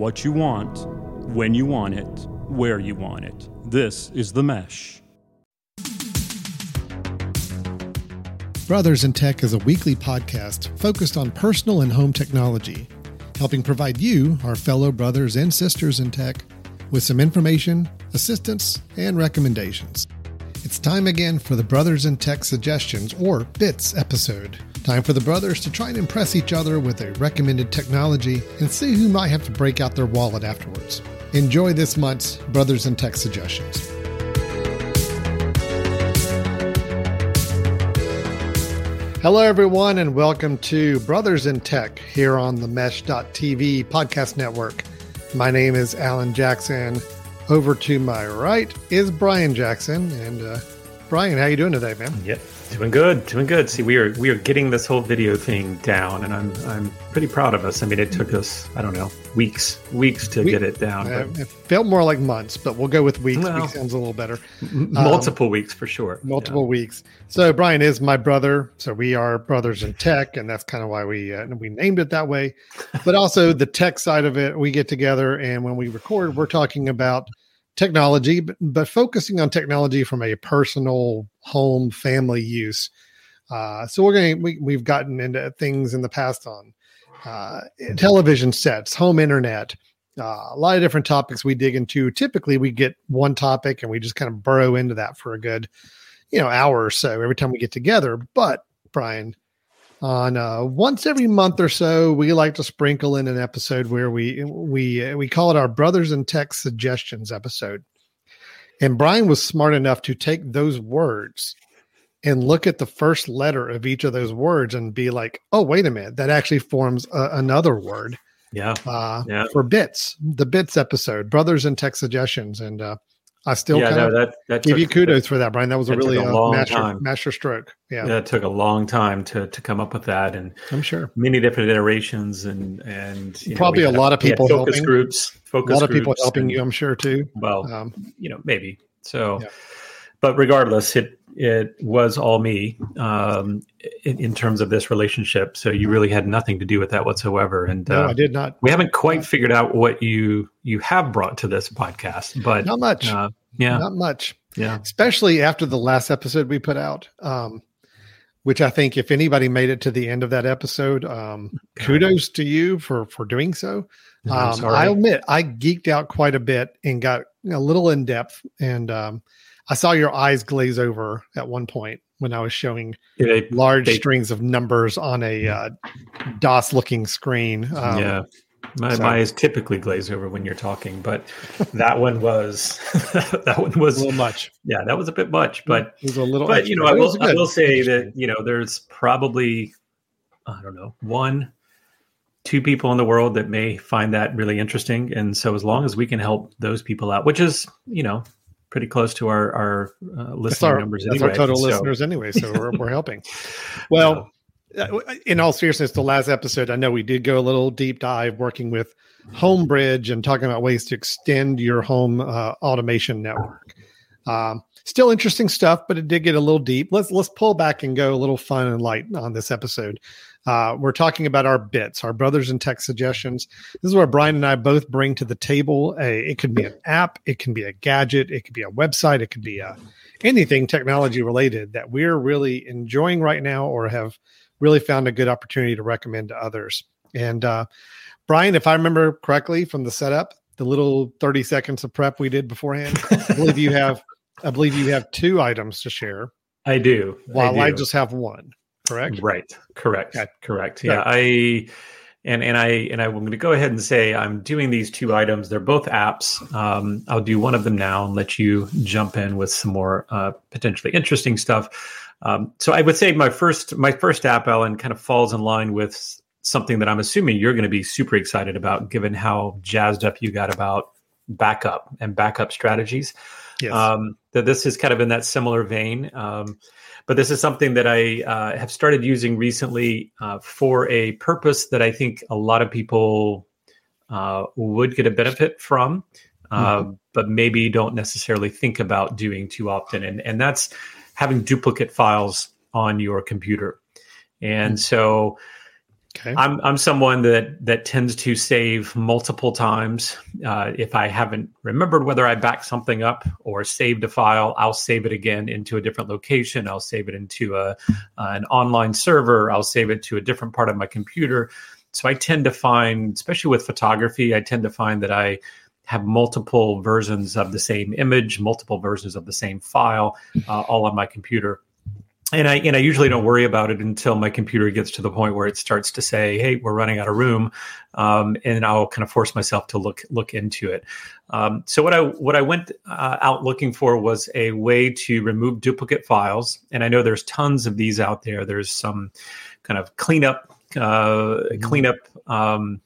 what you want, when you want it, where you want it. This is The Mesh. Brothers in Tech is a weekly podcast focused on personal and home technology, helping provide you, our fellow brothers and sisters in tech, with some information, assistance, and recommendations. It's time again for the Brothers in Tech Suggestions, or BITS episode. Time for the brothers to try and impress each other with a recommended technology and see who might have to break out their wallet afterwards. Enjoy this month's Brothers in Tech Suggestions. Hello, everyone, and welcome to Brothers in Tech here on the Mesh.tv podcast network. My name is Alan Jackson. Over to my right is Brian Jackson, and uh, Brian, how you doing today, man? Yep, doing good, doing good. See, we are we are getting this whole video thing down, and I'm I'm pretty proud of us. I mean, it took us I don't know weeks weeks to we, get it down. Uh, it felt more like months, but we'll go with weeks. Well, weeks sounds a little better. M- multiple um, weeks for sure. Multiple yeah. weeks. So Brian is my brother. So we are brothers in tech, and that's kind of why we uh, we named it that way. But also the tech side of it, we get together, and when we record, we're talking about technology, but, but focusing on technology from a personal home family use. Uh, so we're going we, we've gotten into things in the past on uh, television sets, home internet, uh, a lot of different topics we dig into. Typically, we get one topic and we just kind of burrow into that for a good, you know, hour or so every time we get together. But Brian, on uh, once every month or so we like to sprinkle in an episode where we we we call it our brothers in tech suggestions episode and brian was smart enough to take those words and look at the first letter of each of those words and be like oh wait a minute that actually forms a, another word yeah. Uh, yeah for bits the bits episode brothers in tech suggestions and uh I still yeah, no, that, that give took, you kudos that, for that, Brian. That was a really a uh, master, time. master stroke. Yeah. yeah, it took a long time to to come up with that, and I'm sure many different iterations, and and probably know, a lot of people focus helping. groups, focus a lot of people helping and, you. I'm sure too. Well, um, you know, maybe so. Yeah but regardless, it it was all me um, in, in, terms of this relationship. So you really had nothing to do with that whatsoever. And no, uh, I did not. We haven't quite figured out what you you have brought to this podcast, but not much. Uh, yeah, not much. Yeah, especially after the last episode we put out. Um, which I think if anybody made it to the end of that episode, um, kudos to you for for doing so. Um, I admit I geeked out quite a bit and got a little in depth, and um, I saw your eyes glaze over at one point when I was showing they, large they, strings of numbers on a uh, DOS looking screen. Um, yeah. My, so. my, eyes typically glaze over when you're talking, but that one was that one was a little much. Yeah, that was a bit much, but it was a little. But extra. you know, I will, I will say that you know, there's probably I don't know one, two people in the world that may find that really interesting, and so as long as we can help those people out, which is you know pretty close to our our uh, listening our, numbers. That's anyway, our total so. listeners anyway, so we're, we're helping. Well, uh, in all seriousness, the last episode, I know we did go a little deep dive working with Homebridge and talking about ways to extend your home uh, automation network. Um, still interesting stuff, but it did get a little deep. Let's let's pull back and go a little fun and light on this episode. Uh, we're talking about our bits, our brothers in tech suggestions. This is where Brian and I both bring to the table. A, it could be an app, it can be a gadget, it could be a website, it could be a, uh, anything technology related that we're really enjoying right now or have really found a good opportunity to recommend to others. And uh, Brian, if I remember correctly from the setup, the little 30 seconds of prep we did beforehand, I believe you have I believe you have two items to share. I do. While I, do. I just have one correct? Right. Correct. Okay. Correct. Yeah. I and and I and I'm going to go ahead and say I'm doing these two items. They're both apps. Um, I'll do one of them now and let you jump in with some more uh, potentially interesting stuff. Um, so I would say my first my first app, Alan, kind of falls in line with something that I'm assuming you're going to be super excited about, given how jazzed up you got about backup and backup strategies. Yes. Um, that this is kind of in that similar vein. Um, but this is something that I uh, have started using recently uh, for a purpose that I think a lot of people uh, would get a benefit from, uh, mm-hmm. but maybe don't necessarily think about doing too often. And, and that's having duplicate files on your computer. And mm-hmm. so Okay. I'm I'm someone that that tends to save multiple times. Uh, if I haven't remembered whether I backed something up or saved a file, I'll save it again into a different location. I'll save it into a uh, an online server. I'll save it to a different part of my computer. So I tend to find, especially with photography, I tend to find that I have multiple versions of the same image, multiple versions of the same file, uh, all on my computer and I and I usually don't worry about it until my computer gets to the point where it starts to say, "Hey, we're running out of room," um, and I'll kind of force myself to look look into it. Um, so what I what I went uh, out looking for was a way to remove duplicate files, and I know there's tons of these out there. There's some kind of cleanup uh, mm-hmm. cleanup um,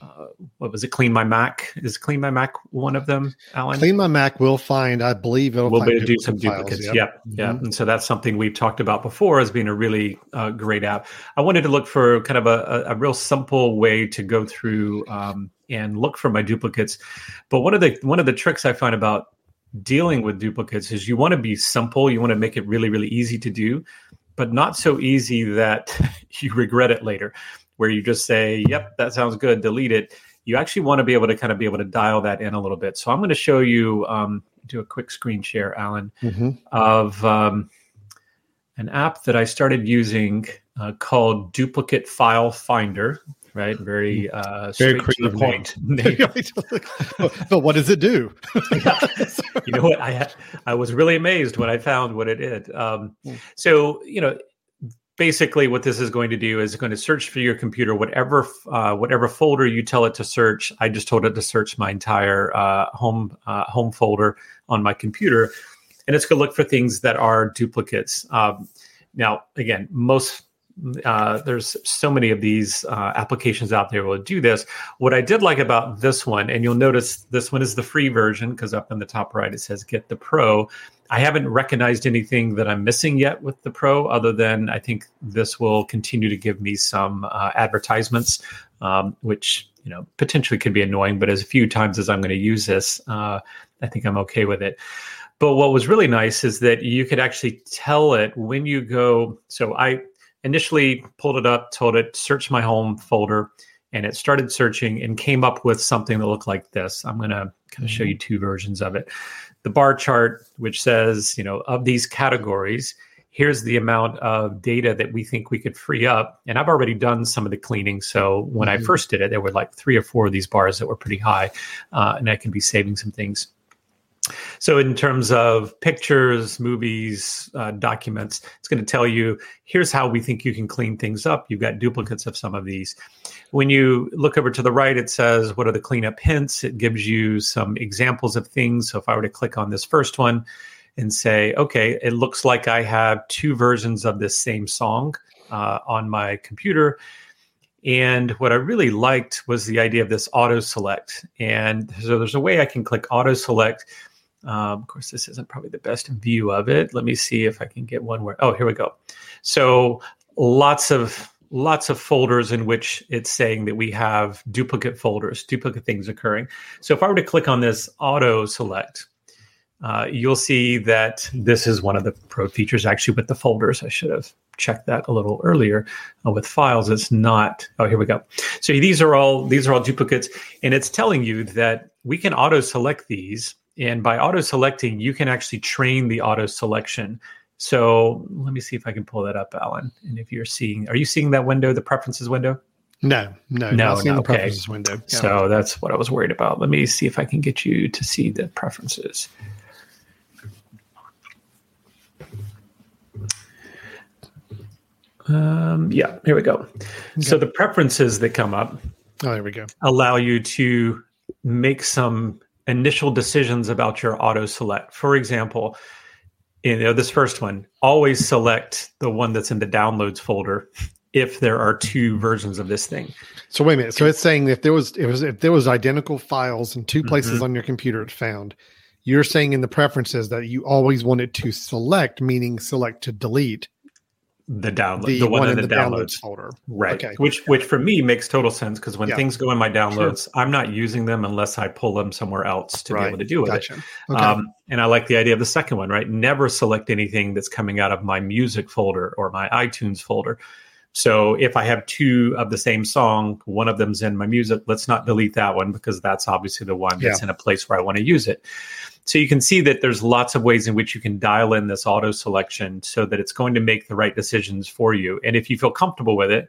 uh, what was it? Clean My Mac is Clean My Mac one of them, Alan. Clean My Mac will find, I believe, it'll we'll be to do some duplicates. Files, yep. Yeah, yeah. Mm-hmm. And so that's something we've talked about before as being a really uh, great app. I wanted to look for kind of a, a, a real simple way to go through um, and look for my duplicates. But one of the one of the tricks I find about dealing with duplicates is you want to be simple. You want to make it really really easy to do, but not so easy that you regret it later where you just say, yep, that sounds good, delete it. You actually want to be able to kind of be able to dial that in a little bit. So I'm going to show you, um, do a quick screen share, Alan, mm-hmm. of um, an app that I started using uh, called Duplicate File Finder. Right, very mm. uh, very creative point. but what does it do? you know what? I I was really amazed when I found what it did. Um, mm. so you know, basically what this is going to do is going to search for your computer whatever uh, whatever folder you tell it to search. I just told it to search my entire uh, home uh, home folder on my computer. And it's going to look for things that are duplicates. Um, now again most uh, there's so many of these uh, applications out there will do this. What I did like about this one, and you'll notice this one is the free version because up in the top right it says get the pro. I haven't recognized anything that I'm missing yet with the pro, other than I think this will continue to give me some uh, advertisements, um, which you know potentially could be annoying. But as a few times as I'm going to use this, uh, I think I'm okay with it. But what was really nice is that you could actually tell it when you go. So I initially pulled it up, told it search my home folder, and it started searching and came up with something that looked like this. I'm going to kind of show mm-hmm. you two versions of it. The bar chart, which says, you know, of these categories, here's the amount of data that we think we could free up. And I've already done some of the cleaning. So when mm-hmm. I first did it, there were like three or four of these bars that were pretty high, uh, and I can be saving some things. So, in terms of pictures, movies, uh, documents, it's going to tell you here's how we think you can clean things up. You've got duplicates of some of these. When you look over to the right, it says what are the cleanup hints. It gives you some examples of things. So, if I were to click on this first one and say, okay, it looks like I have two versions of this same song uh, on my computer. And what I really liked was the idea of this auto select. And so there's a way I can click auto select um, of course, this isn't probably the best view of it. Let me see if I can get one where. Oh, here we go. So lots of lots of folders in which it's saying that we have duplicate folders, duplicate things occurring. So if I were to click on this auto select, uh, you'll see that this is one of the pro features actually with the folders. I should have checked that a little earlier. Uh, with files, it's not. Oh, here we go. So these are all these are all duplicates, and it's telling you that we can auto select these and by auto selecting, you can actually train the auto selection. So let me see if I can pull that up, Alan. And if you're seeing, are you seeing that window, the preferences window? No, no, no, no the okay. preferences window. Yeah. So that's what I was worried about. Let me see if I can get you to see the preferences. Um, yeah, here we go. Okay. So the preferences that come up, oh, there we go, allow you to make some initial decisions about your auto select. For example, you know this first one, always select the one that's in the downloads folder if there are two versions of this thing. So wait a minute. So it's saying if there was it was if there was identical files in two places mm-hmm. on your computer it found, you're saying in the preferences that you always wanted to select, meaning select to delete the download the, the one, one in the, the downloads. downloads. folder right okay. which which for me makes total sense because when yeah. things go in my downloads sure. i'm not using them unless i pull them somewhere else to right. be able to do with gotcha. it okay. um, and i like the idea of the second one right never select anything that's coming out of my music folder or my itunes folder So if I have two of the same song, one of them's in my music, let's not delete that one because that's obviously the one that's Yeah. in a place where I want to use it. So you can see that there's lots of ways in which you can dial in this auto selection so that it's going to make the right decisions for you. And if you feel comfortable with it,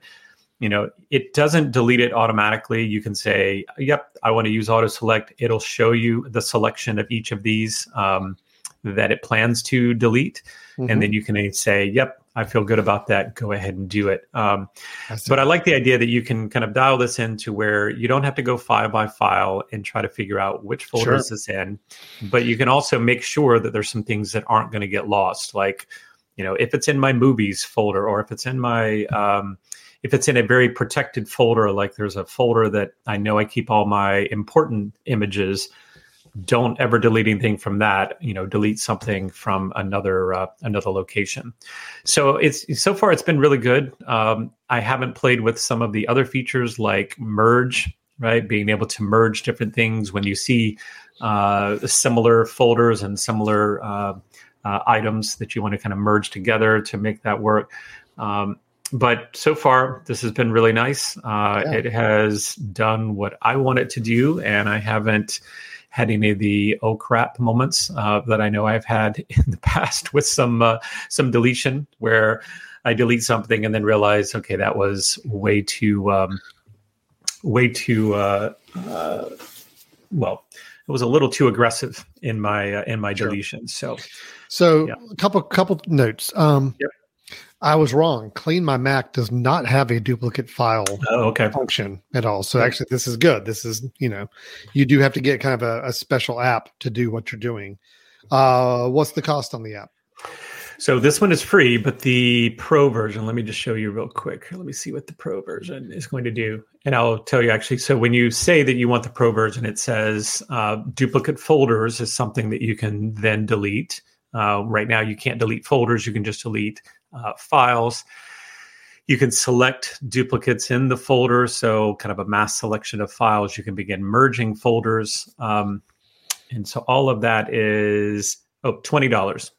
you know, it doesn't delete it automatically. You can say, "Yep, I want to use auto select." It'll show you the selection of each of these um, that it plans to delete, Mhm. and then you can say, "Yep, I feel good about that. Go ahead and do it." Um, but I like the idea that you can kind of dial this into where you don't have to go file by file and try to figure out which folder Sure. is this in, but you can also make sure that there's some things that aren't going to get lost. Like, you know, if it's in my movies folder or if it's in my um, if it's in a very protected folder, like there's a folder that I know I keep all my important images. Don't ever delete anything from that. You know, delete something from another uh, another location. So it's so far it's been really good. Um, I haven't played with some of the other features like merge, right? Being able to merge different things when you see uh, similar folders and similar uh, uh, items that you want to kind of merge together to make that work. Um, but so far, this has been really nice. Uh, Yeah. It has done what I want it to do, and I haven't had any of the oh crap moments uh, that I know I've had in the past with some uh, some deletion where I delete something and then realize, okay, that was way too um, way too uh, uh, well. It was a little too aggressive in my uh, in my Sure. deletion. So So Yeah. a couple couple notes. Um, Yep. I was wrong. Clean My Mac does not have a duplicate file oh, okay, function at all. So actually, this is good. This is you know, you do have to get kind of a, a special app to do what you're doing. Uh, what's the cost on the app? So this one is free, but the pro version, let me just show you real quick. Let me see what the pro version is going to do. And I'll tell you actually. So when you say that you want the pro version, it says uh, duplicate folders is something that you can then delete. Uh, right now, you can't delete folders, you can just delete uh, files. You can select duplicates in the folder. So, kind of a mass selection of files. You can begin merging folders. Um, and so, all of that is oh, $20.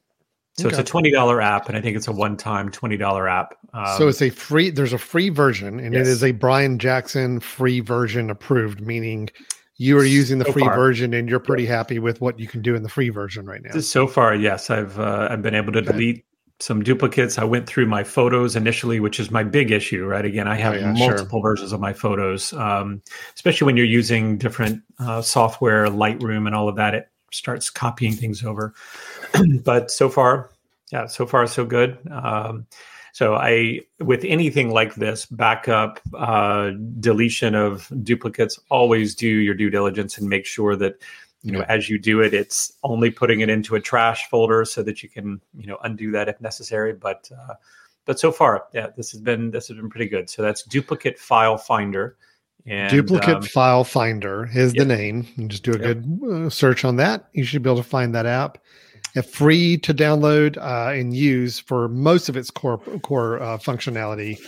So it's a twenty dollar app, and I think it's a one time twenty dollar app. Um, so it's a free. There's a free version, and Yes. it is a Brian Jackson free version approved, meaning you are using the So free far. version, and you're pretty happy with what you can do in the free version right now. so far, yes, I've uh, I've been able to Okay. delete some duplicates. I went through my photos initially, which is my big issue. Right, again, I have Oh, yeah, sure. multiple versions of my photos, um, especially when you're using different uh, software, Lightroom, and all of that. It starts copying things over. but so far, yeah, so far so good. Um, so I, with anything like this, backup, uh, deletion of duplicates, always do your due diligence and make sure that you know Yeah. as you do it, it's only putting it into a trash folder so that you can you know undo that if necessary. But uh, but so far, yeah, this has been this has been pretty good. So that's duplicate file finder. And, Duplicate um, file finder is yep. the name. You just do a Yep. good uh, search on that. You should be able to find that app. It's free to download uh, and use for most of its core core uh, functionality,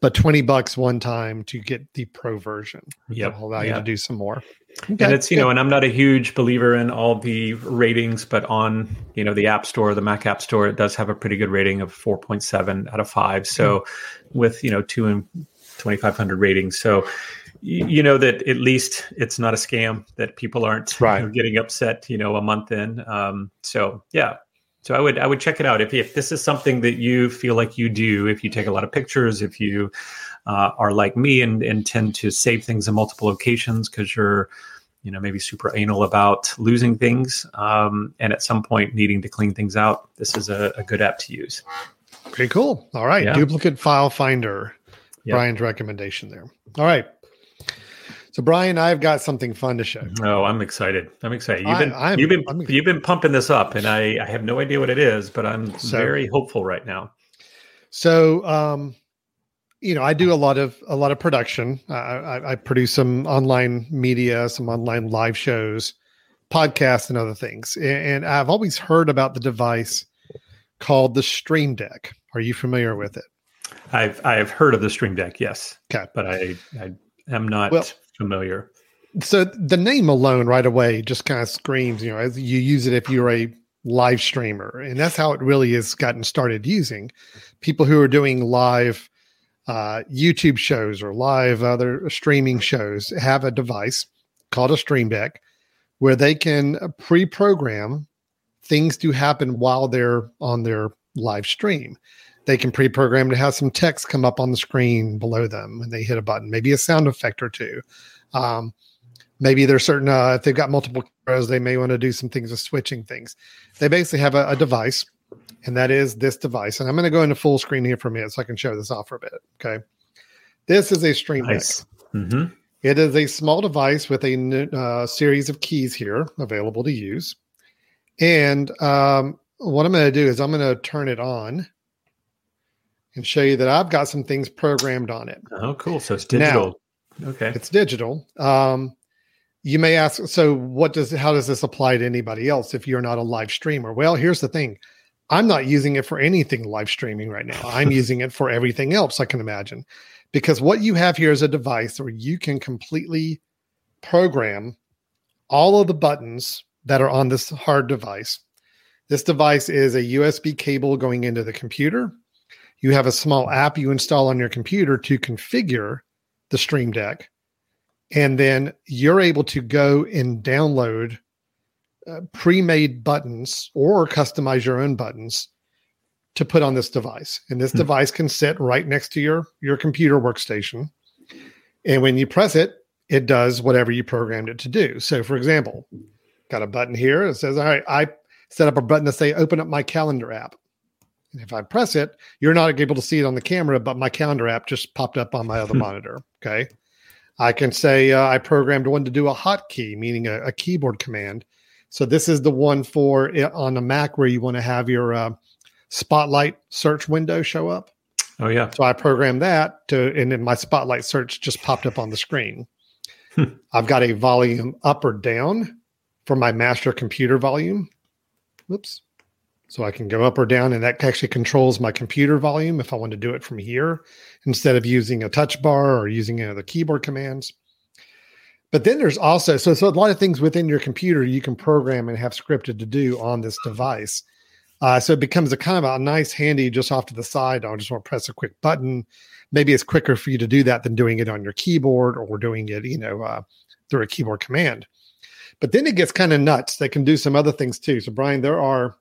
but twenty bucks one time to get the pro version. Yep, It'll allow you to do some more. And it's you know and i'm not a huge believer in all the ratings but on you know the app store the mac app store it does have a pretty good rating of 4.7 out of 5 so with you know 2 and 2500 ratings. So you know that at least it's not a scam that people aren't you know, getting upset you know a month in. Um, so yeah. So i would i would check it out. If, if this is something that you feel like you do if you take a lot of pictures if you uh, are like me and, and tend to save things in multiple locations because you're you know maybe super anal about losing things um, and at some point needing to clean things out this is a, a good app to use Pretty cool. All right. Yeah. Duplicate file finder. Yep. Brian's recommendation there. All right. So Brian, I've got something fun to show. oh i'm excited i'm excited you've I- been I'm- you've been I'm- you've been pumping this up and i i have no idea what it is but i'm So- very hopeful right now So, um, you know, I do a lot of a lot of production. I, I, I produce some online media, some online live shows, podcasts, and other things. And I've always heard about the device called the Stream Deck. Are you familiar with it? i've i've heard of the stream deck yes Okay. but i i am not Well- familiar So the name alone, right away, just kind of screams. You know, as you use it if you're a live streamer, and that's how it really has gotten started using. People who are doing live uh, YouTube shows or live other streaming shows have a device called a Stream Deck where they can pre-program things to happen while they're on their live stream. They can pre-program to have some text come up on the screen below them when they hit a button, maybe a sound effect or two. Um, maybe there's certain uh, if they've got multiple cameras, they may want to do some things with switching things. They basically have a, a device, and that is this device. And I'm going to go into full screen here for a minute so I can show this off for a bit. Okay, this is a Stream nice. Deck. Mm-hmm. It is a small device with a uh, series of keys here available to use. And um, what I'm going to do is I'm going to turn it on and show you that I've got some things programmed on it. Oh, cool. So it's digital. Now, okay. It's digital. Um, you may ask, so what does, how does this apply to anybody else if you're not a live streamer? Well, here's the thing. I'm not using it for anything live streaming right now. I'm using it for everything else I can imagine. Because what you have here is a device where you can completely program all of the buttons that are on this hard device. This device is a USB cable going into the computer. You have a small app you install on your computer to configure the Stream Deck. And then you're able to go and download uh, pre made buttons or customize your own buttons to put on this device. And this hmm. device can sit right next to your, your computer workstation. And when you press it, it does whatever you programmed it to do. So, for example, got a button here that says, All right, I set up a button to say, Open up my calendar app. And if I press it, you're not able to see it on the camera, but my calendar app just popped up on my other hmm. monitor. Okay. I can say uh, I programmed one to do a hotkey, meaning a, a, keyboard command. So this is the one for it on a Mac where you want to have your uh, Spotlight search window show up. Oh yeah. So I programmed that to, and then my Spotlight search just popped up on the screen. Hmm. I've got a volume up or down for my master computer volume. Whoops. So I can go up or down, and that actually controls my computer volume if I want to do it from here instead of using a touch bar or using you know, the keyboard commands. But then there's also so so a lot of things within your computer you can program and have scripted to do on this device. Uh, so it becomes a kind of a nice, handy, just off to the side. I just want to press a quick button. Maybe it's quicker for you to do that than doing it on your keyboard or doing it, you know, uh, through a keyboard command. But then it gets kind of nuts. They can do some other things too. So Brian, there are.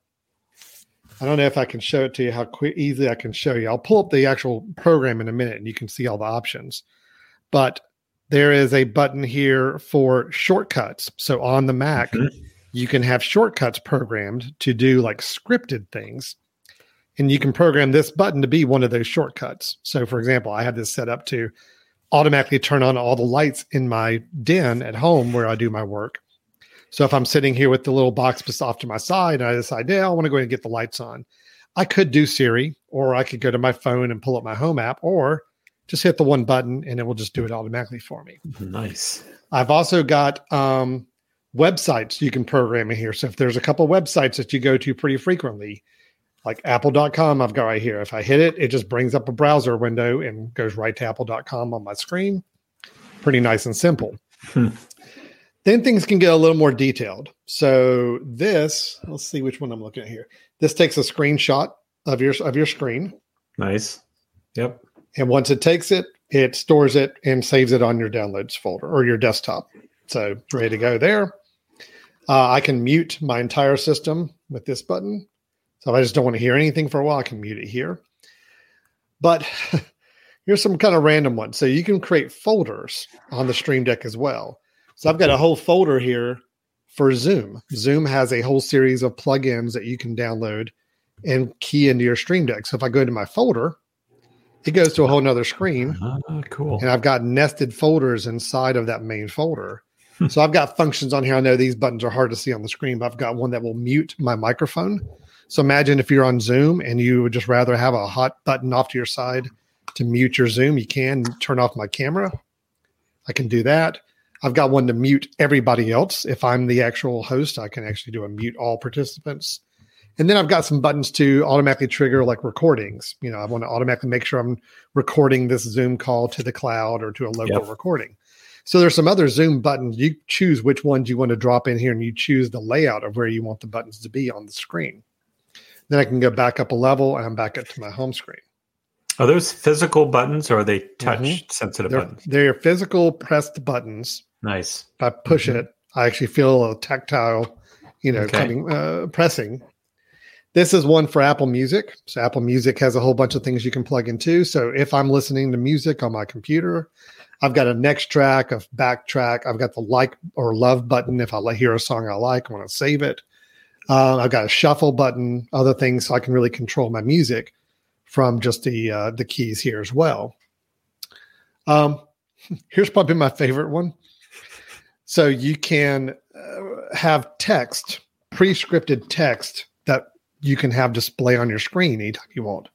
I don't know if I can show it to you how quick, easily I can show you. I'll pull up the actual program in a minute, and you can see all the options. But there is a button here for shortcuts. So on the Mac, mm-hmm you can have shortcuts programmed to do like scripted things. And you can program this button to be one of those shortcuts. So, for example, I had this set up to automatically turn on all the lights in my den at home where I do my work. So, if I'm sitting here with the little box just off to my side and I decide, yeah, I want to go ahead and get the lights on, I could do Siri, or I could go to my phone and pull up my home app, or just hit the one button and it will just do it automatically for me. Nice. I've also got um, websites you can program in here. So if there's a couple websites that you go to pretty frequently, like apple.com, I've got right here. If I hit it, it just brings up a browser window and goes right to apple.com on my screen. Pretty nice and simple. Hmm. Then things can get a little more detailed. So this, let's see which one I'm looking at here. This takes a screenshot of your of your screen. Nice. Yep. And once it takes it, it stores it and saves it on your downloads folder or your desktop. So ready to go there. Uh, I can mute my entire system with this button. So if I just don't want to hear anything for a while, I can mute it here. But here's some kind of random ones. So you can create folders on the Stream Deck as well. So I've got a whole folder here for Zoom. Zoom has a whole series of plugins that you can download and key into your Stream Deck. So if I go to my folder, it goes to a whole nother screen. Uh, cool. And I've got nested folders inside of that main folder. so I've got functions on here. I know these buttons are hard to see on the screen, but I've got one that will mute my microphone. So imagine if you're on Zoom and you would just rather have a hot button off to your side to mute your Zoom, you can turn off my camera. I can do that. I've got one to mute everybody else. If I'm the actual host, I can actually do a mute all participants. And then I've got some buttons to automatically trigger like recordings. You know, I want to automatically make sure I'm recording this Zoom call to the cloud or to a local yep. recording. So there's some other Zoom buttons. You choose which ones you want to drop in here and you choose the layout of where you want the buttons to be on the screen. Then I can go back up a level and I'm back up to my home screen. Are those physical buttons or are they touch mm-hmm. sensitive they're, buttons? They're physical pressed buttons. Nice. If I push mm-hmm. it, I actually feel a tactile, you know, okay. coming, uh, pressing. This is one for Apple Music. So Apple Music has a whole bunch of things you can plug into. So if I'm listening to music on my computer, I've got a next track, a back track. I've got the like or love button if I hear a song I like, I want to save it. Uh, I've got a shuffle button, other things, so I can really control my music from just the uh, the keys here as well. Um, here's probably my favorite one. So you can uh, have text, pre-scripted text you can have display on your screen anytime you want.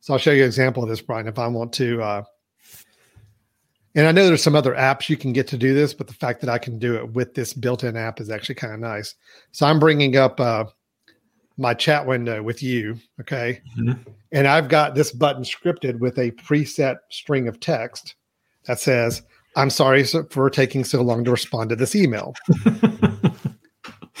So I'll show you an example of this, Brian. If I want to, uh, and I know there's some other apps you can get to do this, but the fact that I can do it with this built-in app is actually kind of nice. So I'm bringing up uh, my chat window with you, okay, mm-hmm. and I've got this button scripted with a preset string of text that says I'm sorry for taking so long to respond to this email.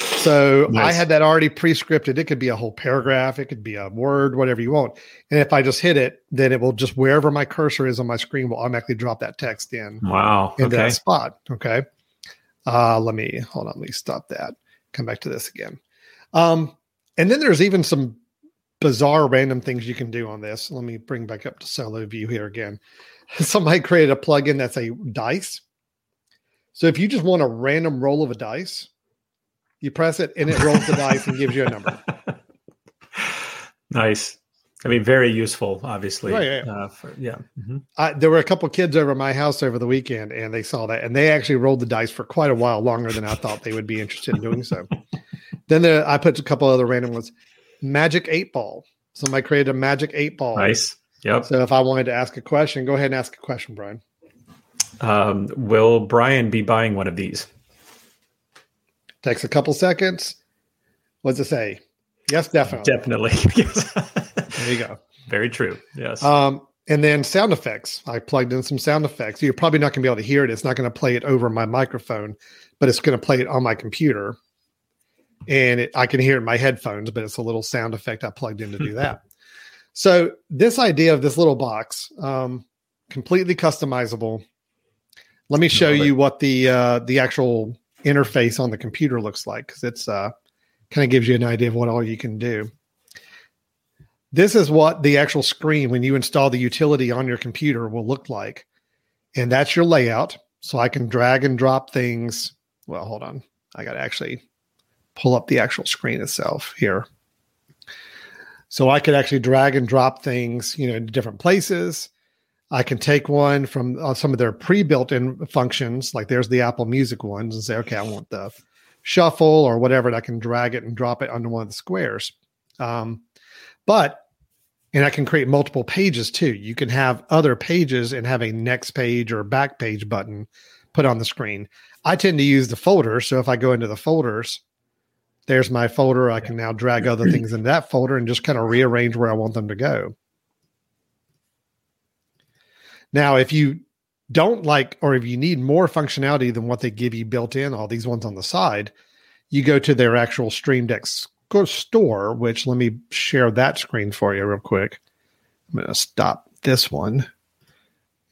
so nice. I had that already pre-scripted. It could be a whole paragraph, it could be a word, whatever you want. And if I just hit it, then it will just wherever my cursor is on my screen will automatically drop that text in. Wow. Into okay. that spot. Okay. Uh, let me hold on. Let me stop that. Come back to this again. Um, and then there's even some bizarre random things you can do on this. Let me bring back up to solo view here again. somebody created a plugin that's a dice. So if you just want a random roll of a dice, you press it and it rolls the dice and gives you a number. Nice. I mean, very useful, obviously. Right, yeah. Uh, for, yeah. Mm-hmm. I, there were a couple kids over my house over the weekend, and they saw that, and they actually rolled the dice for quite a while, longer than I thought they would be interested in doing so. then there, I put a couple other random ones. Magic eight ball. Somebody created a magic eight ball. Nice. Yep. So if I wanted to ask a question, go ahead and ask a question, Brian. Um, will Brian be buying one of these? Takes a couple seconds. What's it say? Yes, definitely. Definitely. yes. there you go. Very true. Yes. Um, and then sound effects. I plugged in some sound effects. You're probably not going to be able to hear it. It's not going to play it over my microphone, but it's going to play it on my computer. And it, I can hear it in my headphones, but it's a little sound effect I plugged in to do that. So this idea of this little box, um, completely customizable. Let me show you what the uh, the actual interface on the computer looks like because it's uh, kind of gives you an idea of what all you can do. This is what the actual screen when you install the utility on your computer will look like, and that's your layout. So I can drag and drop things. Well, hold on, I got to actually pull up the actual screen itself here. So I could actually drag and drop things, you know, in different places. I can take one from uh, some of their pre-built in functions, like there's the Apple Music ones, and say, okay, I want the shuffle or whatever, and I can drag it and drop it onto one of the squares. Um, but and I can create multiple pages too. You can have other pages and have a next page or back page button put on the screen. I tend to use the folders, so if I go into the folders, there's my folder. I can now drag other things into that folder and just kind of rearrange where I want them to go. Now, if you don't like, or if you need more functionality than what they give you built in, all these ones on the side, you go to their actual Stream Deck store, which let me share that screen for you real quick. I'm going to stop this one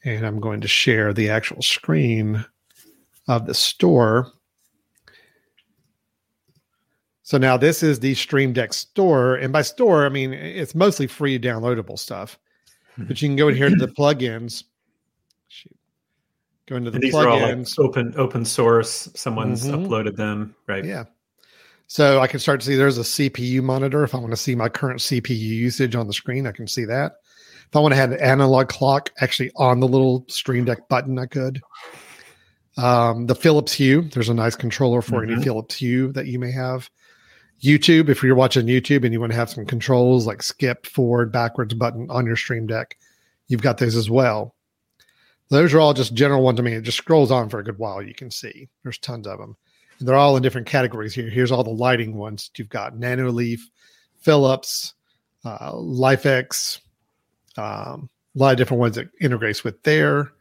and I'm going to share the actual screen of the store. So now this is the Stream Deck store. And by store, I mean it's mostly free downloadable stuff. But you can go in here to the plugins. Go into the these plugins. Are all like open open source. Someone's mm-hmm. uploaded them, right? Yeah. So I can start to see there's a CPU monitor. If I want to see my current CPU usage on the screen, I can see that. If I want to have an analog clock actually on the little Stream Deck button, I could. Um, the Philips Hue, there's a nice controller for mm-hmm. any Philips Hue that you may have. YouTube, if you're watching YouTube and you want to have some controls like skip, forward, backwards button on your Stream Deck, you've got those as well. Those are all just general ones. I mean, it just scrolls on for a good while. You can see there's tons of them. And they're all in different categories here. Here's all the lighting ones. You've got Nanoleaf, Philips, uh, LIFX, um, a lot of different ones that integrates with there.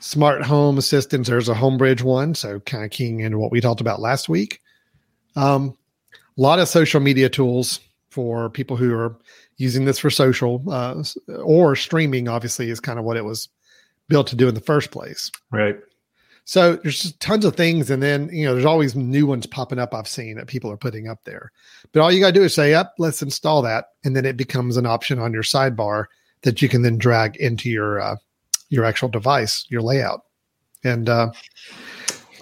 Smart home assistants. There's a Homebridge one, so kind of keying into what we talked about last week. Um, a lot of social media tools for people who are using this for social uh, or streaming. Obviously, is kind of what it was built to do in the first place. Right. So there's just tons of things, and then you know there's always new ones popping up. I've seen that people are putting up there, but all you got to do is say, "Up, let's install that," and then it becomes an option on your sidebar that you can then drag into your uh, your actual device, your layout, and uh,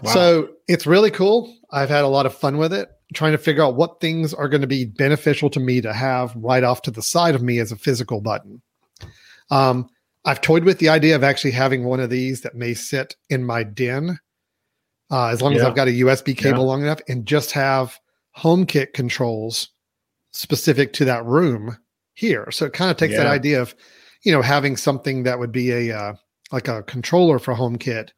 wow. so it's really cool. I've had a lot of fun with it, trying to figure out what things are going to be beneficial to me to have right off to the side of me as a physical button. Um, I've toyed with the idea of actually having one of these that may sit in my den, uh, as long yeah. as I've got a USB cable yeah. long enough, and just have HomeKit controls specific to that room here. So it kind of takes yeah. that idea of, you know, having something that would be a uh, like a controller for HomeKit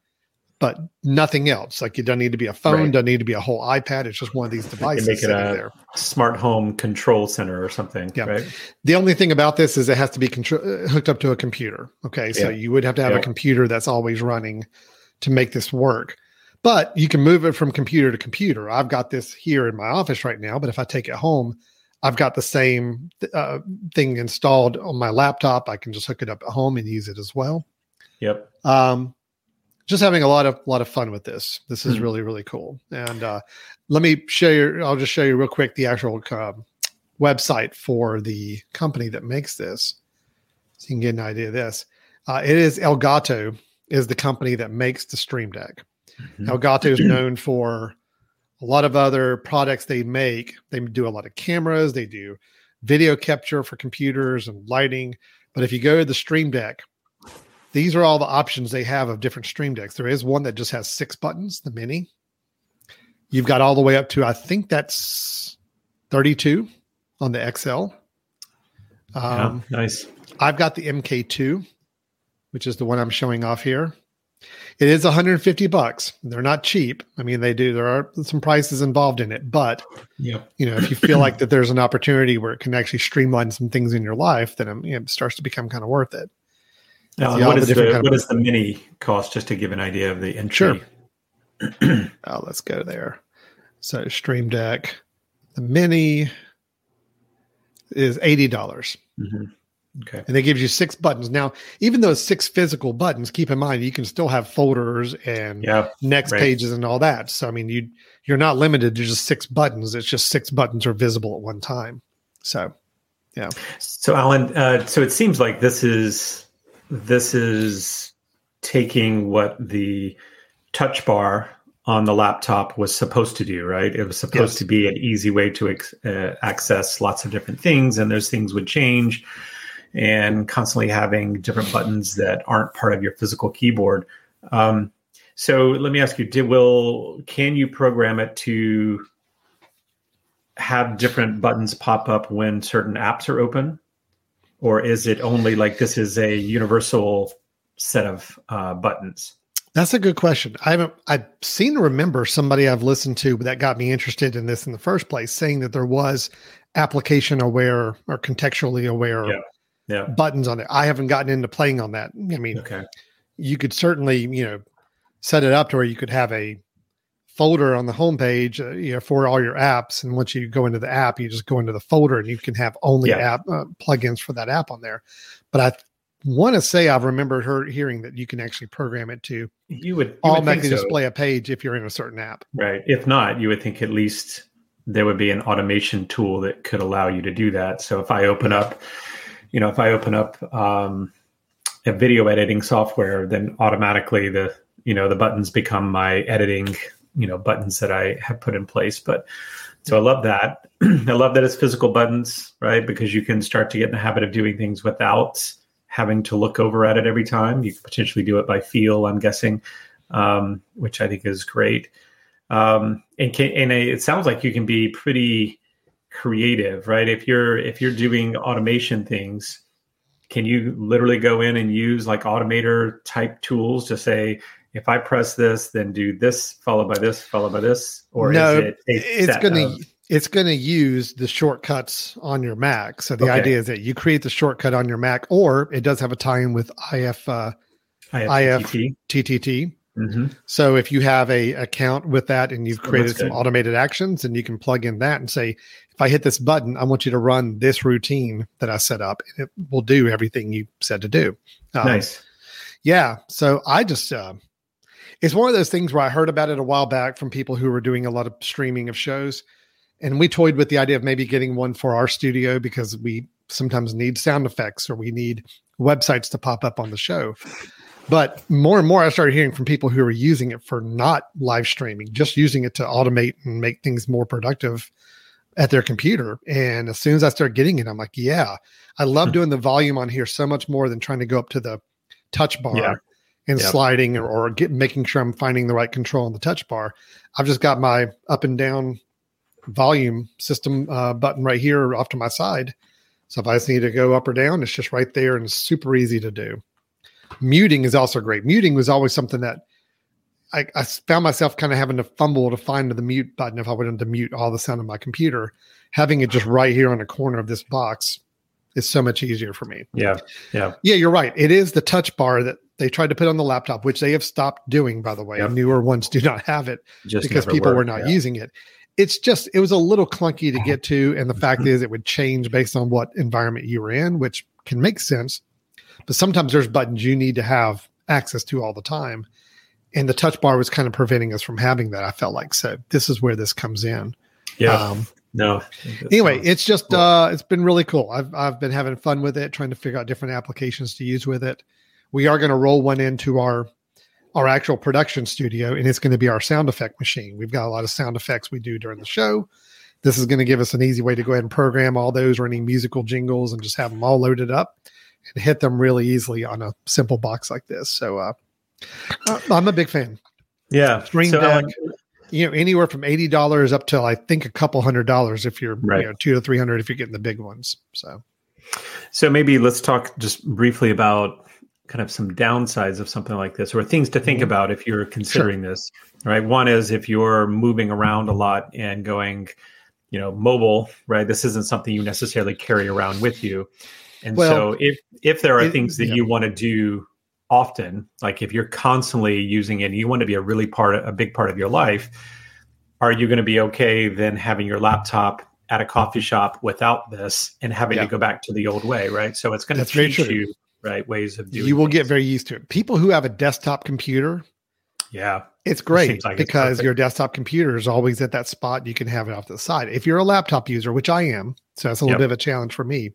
but nothing else. Like it doesn't need to be a phone, right. doesn't need to be a whole iPad. It's just one of these devices. make it a there. smart home control center or something. Yeah. Right? The only thing about this is it has to be contr- uh, hooked up to a computer. Okay. So yeah. you would have to have yeah. a computer that's always running to make this work. But you can move it from computer to computer. I've got this here in my office right now, but if I take it home, I've got the same uh, thing installed on my laptop. I can just hook it up at home and use it as well. Yep. Um, just having a lot of lot of fun with this. This is mm-hmm. really really cool. And uh, let me show you. I'll just show you real quick the actual uh, website for the company that makes this, so you can get an idea of this. Uh, it is Elgato is the company that makes the Stream Deck. Mm-hmm. Elgato is known for a lot of other products they make. They do a lot of cameras. They do video capture for computers and lighting. But if you go to the Stream Deck, these are all the options they have of different stream decks. There is one that just has six buttons, the mini. You've got all the way up to I think that's 32 on the XL. Um, yeah, nice. I've got the MK2, which is the one I'm showing off here. It is 150 bucks. They're not cheap. I mean, they do. There are some prices involved in it, but yeah, you know, if you feel like that there's an opportunity where it can actually streamline some things in your life, then um, it starts to become kind of worth it. What is the, what is the mini cost? Just to give an idea of the entry. Sure. oh, let's go there. So Stream Deck, the mini is eighty dollars. Mm-hmm. Okay, and it gives you six buttons. Now, even those six physical buttons, keep in mind you can still have folders and yeah, next right. pages and all that. So I mean, you you're not limited to just six buttons. It's just six buttons are visible at one time. So, yeah. So Alan, uh, so it seems like this is this is taking what the touch bar on the laptop was supposed to do, right? It was supposed yes. to be an easy way to ex- uh, access lots of different things, and those things would change. And constantly having different buttons that aren't part of your physical keyboard. Um, so let me ask you: Did will can you program it to have different buttons pop up when certain apps are open? Or is it only like this is a universal set of uh, buttons? That's a good question. I haven't. I've seen remember somebody I've listened to that got me interested in this in the first place, saying that there was application aware or contextually aware yeah. Yeah. buttons on it. I haven't gotten into playing on that. I mean, okay. you could certainly you know set it up to where you could have a folder on the homepage uh, you know, for all your apps. And once you go into the app, you just go into the folder and you can have only yeah. app uh, plugins for that app on there. But I want to say I've remembered her hearing that you can actually program it to you would you automatically would so. display a page if you're in a certain app. Right. If not, you would think at least there would be an automation tool that could allow you to do that. So if I open up, you know, if I open up um, a video editing software, then automatically the you know the buttons become my editing you know buttons that I have put in place. But so I love that. I love that it's physical buttons, right? Because you can start to get in the habit of doing things without having to look over at it every time. You can potentially do it by feel, I'm guessing, um, which I think is great. Um, and can, and it sounds like you can be pretty creative, right? If you're if you're doing automation things, can you literally go in and use like automator type tools to say, if I press this, then do this followed by this followed by this, or no, is it it's going to it's going to use the shortcuts on your Mac. So the okay. idea is that you create the shortcut on your Mac, or it does have a tie-in with IF uh, IFTTT. Mm-hmm. So if you have a account with that and you've created some automated actions, and you can plug in that and say, if I hit this button, I want you to run this routine that I set up, and it will do everything you said to do. Um, nice. Yeah. So I just, uh, it's one of those things where I heard about it a while back from people who were doing a lot of streaming of shows. And we toyed with the idea of maybe getting one for our studio because we sometimes need sound effects or we need websites to pop up on the show. But more and more, I started hearing from people who are using it for not live streaming, just using it to automate and make things more productive at their computer. And as soon as I started getting it, I'm like, yeah, I love Hmm. doing the volume on here so much more than trying to go up to the touch bar Yeah. And Yep. sliding or, or get, making sure I'm finding the right control on the touch bar. I've just got my up and down volume system uh, button right here off to my side. So if I just need to go up or down, it's just right there and super easy to do. Muting is also great. Muting was always something that I, I found myself kind of having to fumble to find the mute button if I wanted to mute all the sound of my computer. Having it just right here on the corner of this box is so much easier for me. Yeah. Yeah. Yeah, you're right. It is the touch bar that they tried to put on the laptop, which they have stopped doing, by the way. Yep. Newer ones do not have it Just because people were not yeah. using it. It's just, it was a little clunky to get to. And the fact is, it would change based on what environment you were in, which can make sense. But sometimes there's buttons you need to have access to all the time. And the touch bar was kind of preventing us from having that, I felt like. So this is where this comes in. Yeah. Um, no. anyway, it's just cool. uh it's been really cool. I've I've been having fun with it, trying to figure out different applications to use with it. We are going to roll one into our our actual production studio, and it's going to be our sound effect machine. We've got a lot of sound effects we do during the show. This is going to give us an easy way to go ahead and program all those or any musical jingles and just have them all loaded up and hit them really easily on a simple box like this. So uh, uh, I'm a big fan. yeah. Stream So, Deck, Alan, you know, anywhere from eighty dollars up to I think a couple hundred dollars if you're Right. you know two to three hundred if you're getting the big ones. So So maybe let's talk just briefly about kind of some downsides of something like this or things to think Mhm. about if you're considering this. Right. One is if you're moving around a lot and going, you know, mobile, right? This isn't something you necessarily carry around with you. And Well, so if if there are it- things that yeah. you want to do often, like if you're constantly using it and you want to be a really part a big part of your life, are you going to be okay then having your laptop at a coffee shop without this and having Yeah. to go back to the old way, right? So it's going to That's teach you right ways of doing. you will get very used to it. People who have a desktop computer, yeah, it's great seems like because perfect. your desktop computer is always at that spot. You can have it off to the side. If you're a laptop user, which I am, so that's a little Yep. bit of a challenge for me.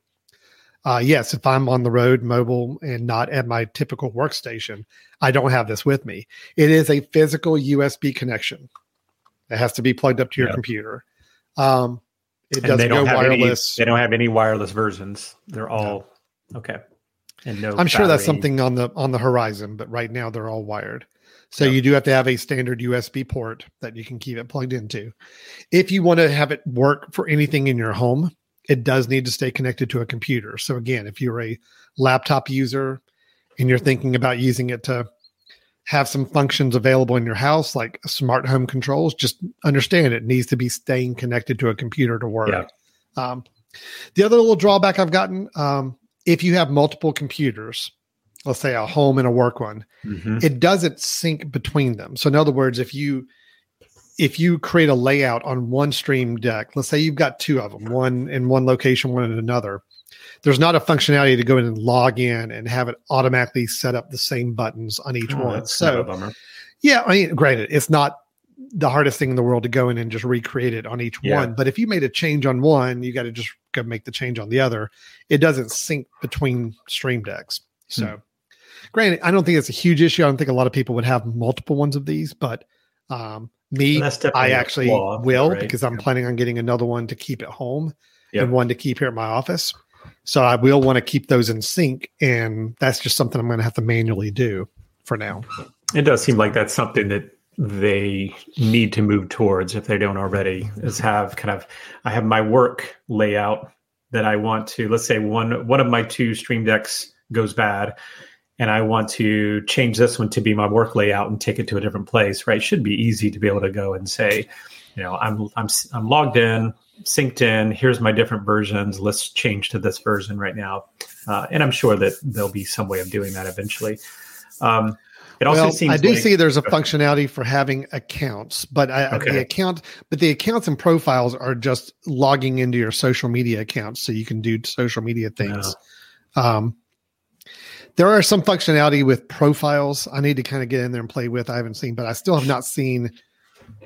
Uh, yes, if I'm on the road, mobile, and not at my typical workstation, I don't have this with me. It is a physical USB connection. It has to be plugged up to your Yeah. computer. Um, it doesn't go wireless. any. They don't have any wireless versions. They're all okay. And no, I'm sure that's something on the on the horizon, but right now they're all wired. So Yep. you do have to have a standard USB port that you can keep it plugged into. If you want to have it work for anything in your home, it does need to stay connected to a computer. So again, if you're a laptop user and you're thinking about using it to have some functions available in your house like smart home controls, just understand it needs to be staying connected to a computer to work. Yeah. Um, the other little drawback I've gotten, um, if you have multiple computers, let's say a home and a work one, Mhm. it doesn't sync between them. So in other words, if you if you create a layout on one stream deck, let's say you've got two of them, one in one location, one in another, there's not a functionality to go in and log in and have it automatically set up the same buttons on each Oh, one. that's kind of So a bummer. yeah, I mean, granted, it's not the hardest thing in the world to go in and just recreate it on each Yeah. one. But if you made a change on one, you got to just go make the change on the other. It doesn't sync between stream decks. So, Hmm. granted, I don't think it's a huge issue. I don't think a lot of people would have multiple ones of these, but um, me, And that's definitely I actually flaw, will right? because I'm Yeah. planning on getting another one to keep at home Yep. and one to keep here at my office. So I will want to keep those in sync, and that's just something I'm going to have to manually do for now. It does seem like that's something that they need to move towards if they don't already is have kind of I have my work layout that I want to let's say one one of my two stream decks goes bad and I want to change this one to be my work layout and take it to a different place right? It should be easy to be able to go and say you know I'm I'm I'm logged in synced in here's my different versions let's change to this version right now. Uh, and I'm sure that there'll be some way of doing that eventually. Um, It also well, seems I do like- see there's a functionality for having accounts, but I, Okay. the account, but the accounts and profiles are just logging into your social media accounts, so you can do social media things. Um, there are some functionality with profiles. I need to kind of get in there and play with. I haven't seen, but I still have not seen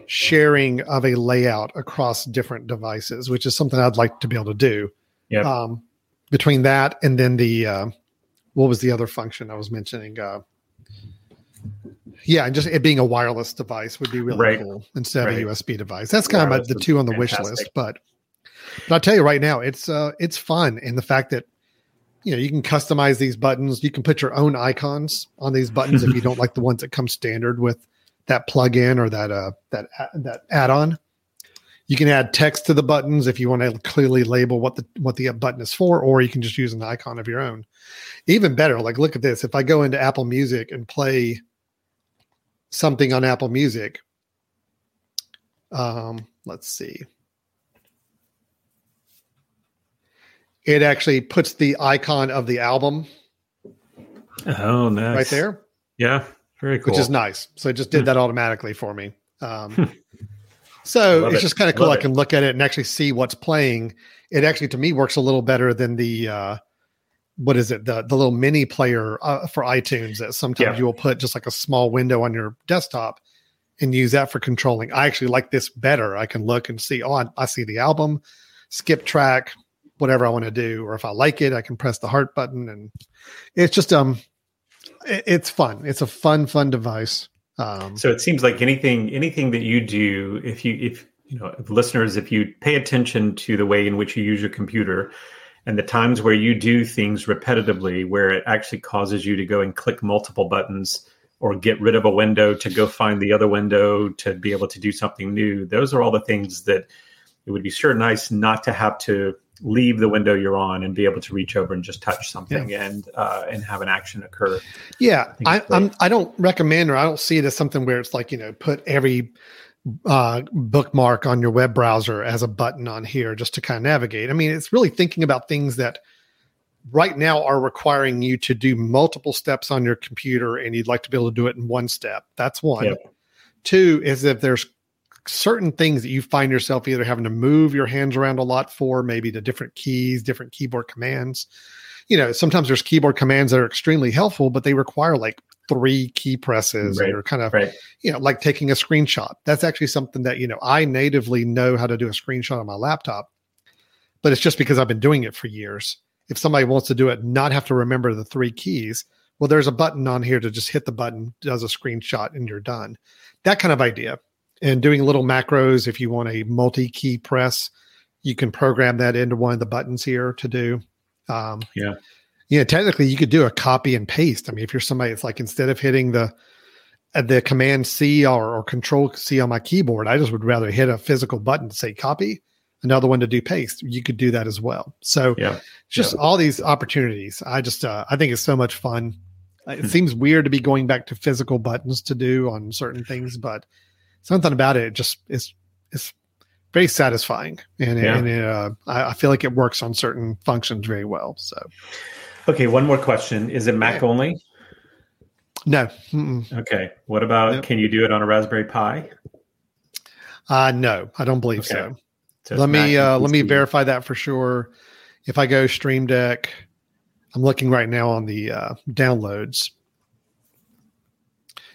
sharing of a layout across different devices, which is something I'd like to be able to do. Yep. Um, between that and then the uh, what was the other function I was mentioning? Uh, yeah, and just it being a wireless device would be really Right. cool instead Right. of a USB device. That's kind Wireless of the two on the wish list, but but I'll tell you right now, it's uh it's fun and the fact that you know you can customize these buttons. You can put your own icons on these buttons if you don't like the ones that come standard with that plug-in or that uh that that add-on. You can add text to the buttons if you want to clearly label what the what the button is for, or you can just use an icon of your own. Even better, like look at this. If I go into Apple Music and play something on Apple Music, um, let's see. It actually puts the icon of the album Oh, nice. right there, Yeah, very cool. which is nice. So it just did that automatically for me. Hmm. Um, so Love it's it. just kind of cool. Love I can look at it and actually see what's playing. It actually, to me, works a little better than the uh, what is it? The the little mini player uh, for iTunes that sometimes Yeah. you will put just like a small window on your desktop and use that for controlling. I actually like this better. I can look and see. Oh, I, I see the album, skip track, whatever I want to do, or if I like it, I can press the heart button, and it's just um, it- it's fun. It's a fun, fun device. Um, So it seems like anything anything that you do, if you if you know if listeners, if you pay attention to the way in which you use your computer and the times where you do things repetitively, where it actually causes you to go and click multiple buttons or get rid of a window to go find the other window to be able to do something new, those are all the things that it would be sure nice not to have to leave the window you're on and be able to reach over and just touch something and uh, and have an action occur. Yeah, think I. I'm. I don't recommend, or I don't see it as something where it's like you know, put every uh, bookmark on your web browser as a button on here just to kind of navigate. I mean, it's really thinking about things that right now are requiring you to do multiple steps on your computer, and you'd like to be able to do it in one step. That's one. Yep. Two is if there's certain things that you find yourself either having to move your hands around a lot for, maybe to different keys, different keyboard commands. You know, sometimes there's keyboard commands that are extremely helpful, but they require like three key presses Right, or kind of, Right. you know, like taking a screenshot. That's actually something that, you know, I natively know how to do a screenshot on my laptop, but it's just because I've been doing it for years. If somebody wants to do it, not have to remember the three keys, well, there's a button on here to just hit the button, does a screenshot, and you're done. That kind of idea. And doing little macros, if you want a multi key press, you can program that into one of the buttons here to do. Um, Yeah. Yeah, technically, you could do a copy and paste. I mean, if you're somebody, it's like instead of hitting the uh, the command C or, or control C on my keyboard, I just would rather hit a physical button to say copy, another one to do paste. You could do that as well. So Yeah. just all these opportunities. I just uh, I think it's so much fun. Uh, It seems weird to be going back to physical buttons to do on certain things, but something about it, it just is is very satisfying, and, Yeah. and it, uh, I, I feel like it works on certain functions very well. So Okay, one more question. Is it Mac Yeah. only? no, mm-mm. Okay. What about Yep. can you do it on a Raspberry Pi? uh, no, I don't believe Okay. so. So let me uh, let me verify that for sure. If I go Stream Deck, I'm looking right now on the uh, downloads.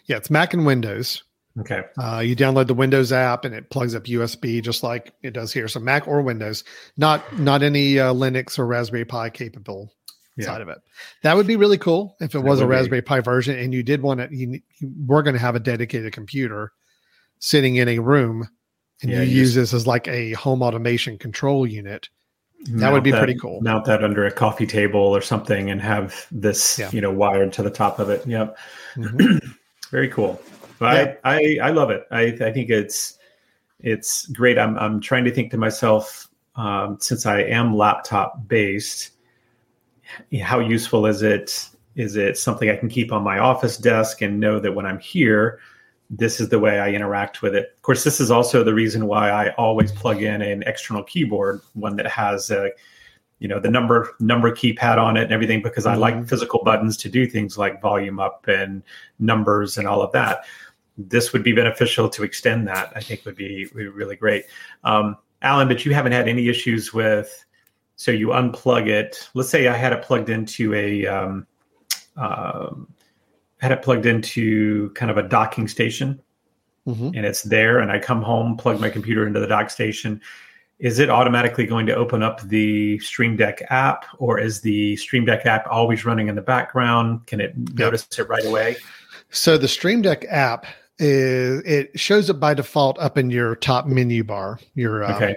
Yeah, it's Mac and Windows. Okay. Uh, you download the Windows app and it plugs up USB just like it does here. So Mac or Windows, not not any uh, Linux or Raspberry Pi capable Yeah. side of it. That would be really cool if it That was a would be. Raspberry Pi version and you did want to. You, you were going to have a dedicated computer sitting in a room, and Yeah, you you use just- this as like a home automation control unit. That would be pretty cool. Mount that under a coffee table or something and have this, Yeah. you know, wired to the top of it. Yep. Mhm. Very cool. But Yeah. I, I I love it. I I think it's it's great. I'm I'm trying to think to myself um, since I am laptop based, how useful is it? Is it something I can keep on my office desk and know that when I'm here, this is the way I interact with it. Of course, this is also the reason why I always plug in an external keyboard, one that has a you know the number number keypad on it and everything because I like Mhm. physical buttons to do things like volume up and numbers and all of that. This would be beneficial to extend that. I think would be, would be really great. Um, Alan, but you haven't had any issues with. So you unplug it. Let's say I had it plugged into a um, um, had it plugged into kind of a docking station Mhm. and it's there and I come home, plug my computer into the dock station, is it automatically going to open up the Stream Deck app or is the Stream Deck app always running in the background? Can it notice it right away? So the Stream Deck app is it shows up by default up in your top menu bar. Your um, Okay.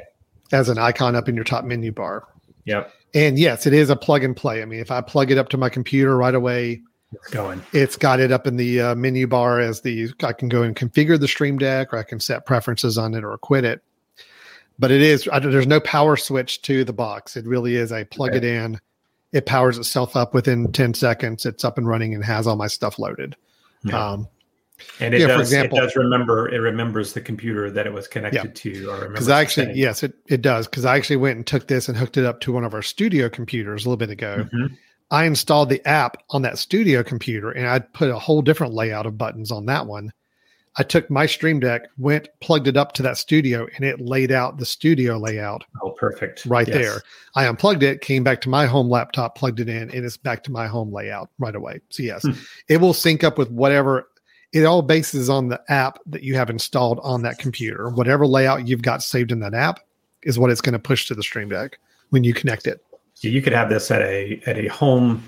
as an icon up in your top menu bar. Yep. And yes, it is a plug and play. I mean, if I plug it up to my computer right away, It's going. it's got it up in the uh, menu bar as the I can go and configure the Stream Deck, or I can set preferences on it or quit it. But it is I, there's no power switch to the box. It really is a plug Okay. it in. It powers itself up within ten seconds. It's up and running and has all my stuff loaded. Yeah. Um, And it yeah, for does example- it does remember it remembers the computer that it was connected to or because I actually remembers yes, it it does because I actually went and took this and hooked it up to one of our studio computers a little bit ago. setting. Mhm. I installed the app on that studio computer and I put a whole different layout of buttons on that one. I took my Stream Deck, went, plugged it up to that studio, and it laid out the studio layout Oh, perfect. right Yes. there. I unplugged it, came back to my home laptop, plugged it in, and it's back to my home layout right away. So, yes, Hmm. it will sync up with whatever. It all bases on the app that you have installed on that computer. Whatever layout you've got saved in that app is what it's going to push to the Stream Deck when you connect it. So you could have this at a at a home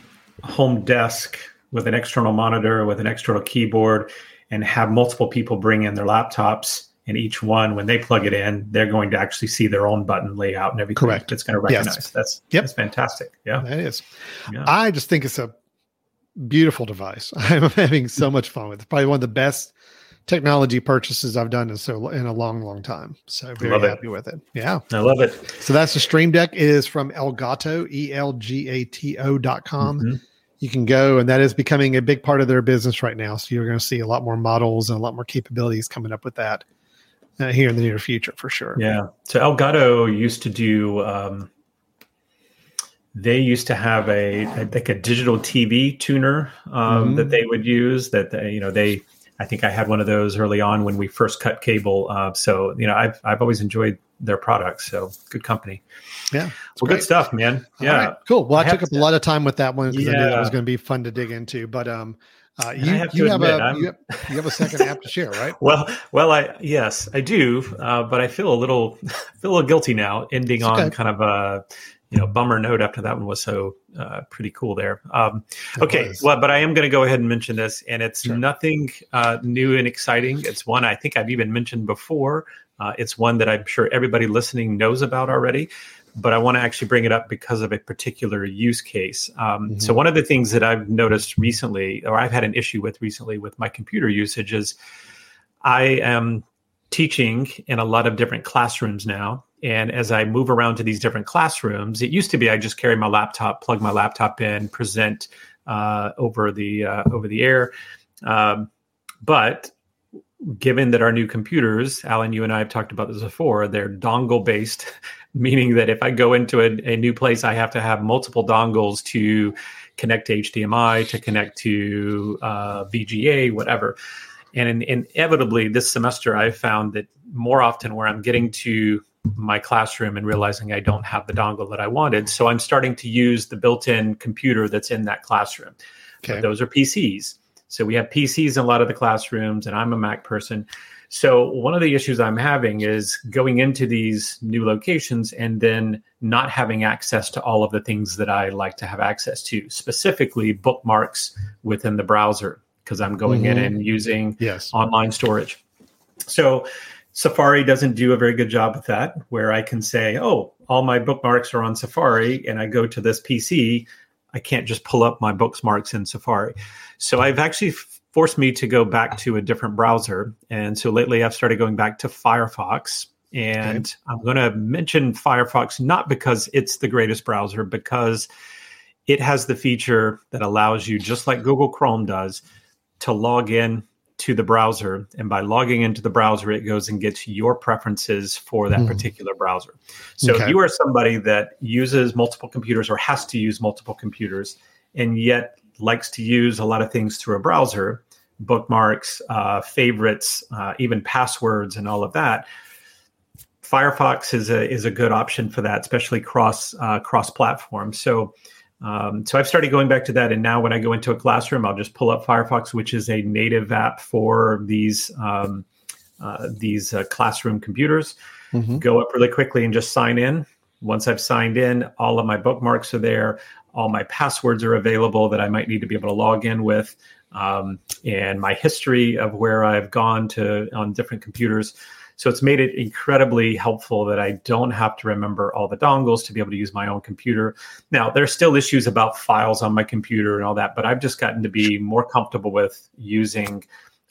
home desk with an external monitor with an external keyboard and have multiple people bring in their laptops and each one when they plug it in they're going to actually see their own button layout and everything Correct. it's going to recognize Yes. that's Yep. that's fantastic yeah, That is. yeah. I just think it's a beautiful device. I'm having so much fun with it. Probably one of the best technology purchases I've done in so in a long, long time. So very Love it. happy with it. Yeah. i love it So that's the Stream Deck. It is from Elgato, E L G A T O dot com. Mhm. You can go, and that is becoming a big part of their business right now. So you're going to see a lot more models and a lot more capabilities coming up with that uh, here in the near future for sure. yeah so elgato used to do um, they used to have a, a like a digital tv tuner um, Mhm. that they would use that they, you know they i think i had one of those early on when we first cut cable uh, so you know i've i've always enjoyed their products so good company Yeah. well great. good stuff man yeah right, cool. Well, I, I took up a lot of time with that one because I knew that was going to be fun to dig into. But um, uh, you have to you have admit, a you have, you have a second app to share, right? well well i yes i do uh, but i feel a little feel a little guilty now ending on kind of a you know bummer note after that one was so uh, pretty cool there. Um, okay was. well but i am going to go ahead and mention this and it's Sure. nothing uh, new and exciting. It's one i think i've even mentioned before. Uh, it's one that i'm sure everybody listening knows about already but i want to actually bring it up because of a particular use case. Um, so one of the things that i've noticed recently or i've had an issue with recently with my computer usage is i am teaching in a lot of different classrooms now and as i move around to these different classrooms it used to be i just carry my laptop plug my laptop in present uh, over the uh, over the air. Um, but given that our new computers alan you and i have talked about this before they're dongle based meaning that if i go into a, a new place i have to have multiple dongles to connect to hdmi to connect to uh, vga whatever. And in, inevitably this semester i found that more often where i'm getting to my classroom and realizing i don't have the dongle that i wanted so i'm starting to use the built-in computer that's in that classroom Okay. but those are pcs so we have pcs in a lot of the classrooms and i'm a mac person so one of the issues i'm having is going into these new locations and then not having access to all of the things that i like to have access to specifically bookmarks within the browser because i'm going in Mhm. and using Yes. online storage. So Safari doesn't do a very good job with that, where I can say, oh, all my bookmarks are on Safari, and I go to this PC, I can't just pull up my bookmarks in Safari. So I've actually forced me to go back to a different browser. And so lately I've started going back to Firefox. And I'm going to mention Firefox not because it's the greatest browser, because it has the feature that allows you, just like Google Chrome does, to log in to the browser, and by logging into the browser, it goes and gets your preferences for that mm. particular browser. So okay. if you are somebody that uses multiple computers or has to use multiple computers, and yet likes to use a lot of things through a browser, bookmarks, uh, favorites, uh, even passwords, and all of that. Firefox is a is a good option for that, especially cross uh, cross platform. So um, so I've started going back to that, and now when I go into a classroom, I'll just pull up Firefox, which is a native app for these um, uh, these uh, classroom computers. Mm-hmm. Go up really quickly and just sign in. Once I've signed in, all of my bookmarks are there. All my passwords are available that I might need to be able to log in with, um, and my history of where I've gone to on different computers. So it's made it incredibly helpful that I don't have to remember all the dongles to be able to use my own computer. Now, there's still issues about files on my computer and all that, but I've just gotten to be more comfortable with using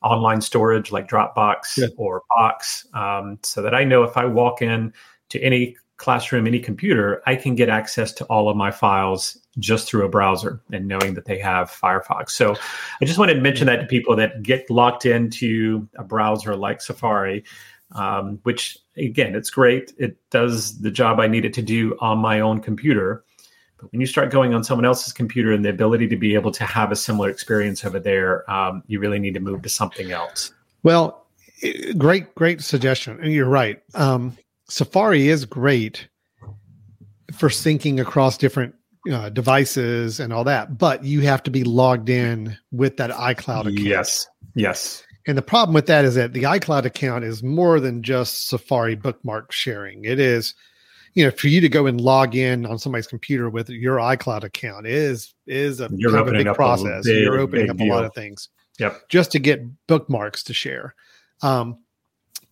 online storage like Dropbox yeah. or Box um, so that I know if I walk in to any classroom, any computer, I can get access to all of my files just through a browser and knowing that they have Firefox. So I just wanted to mention that to people that get locked into a browser like Safari um, which again, it's great. It does the job I need it to do on my own computer. But when you start going on someone else's computer and the ability to be able to have a similar experience over there, um, you really need to move to something else. Well, great, great suggestion. And you're right. Um, Safari is great for syncing across different uh, devices and all that, but you have to be logged in with that iCloud account. Yes. Yes. And the problem with that is that the iCloud account is more than just Safari bookmark sharing. It is, you know, for you to go and log in on somebody's computer with your iCloud account is is a, You're kind of a big process. A big, You're opening up deal. a lot of things. Yep. Just to get bookmarks to share. Um,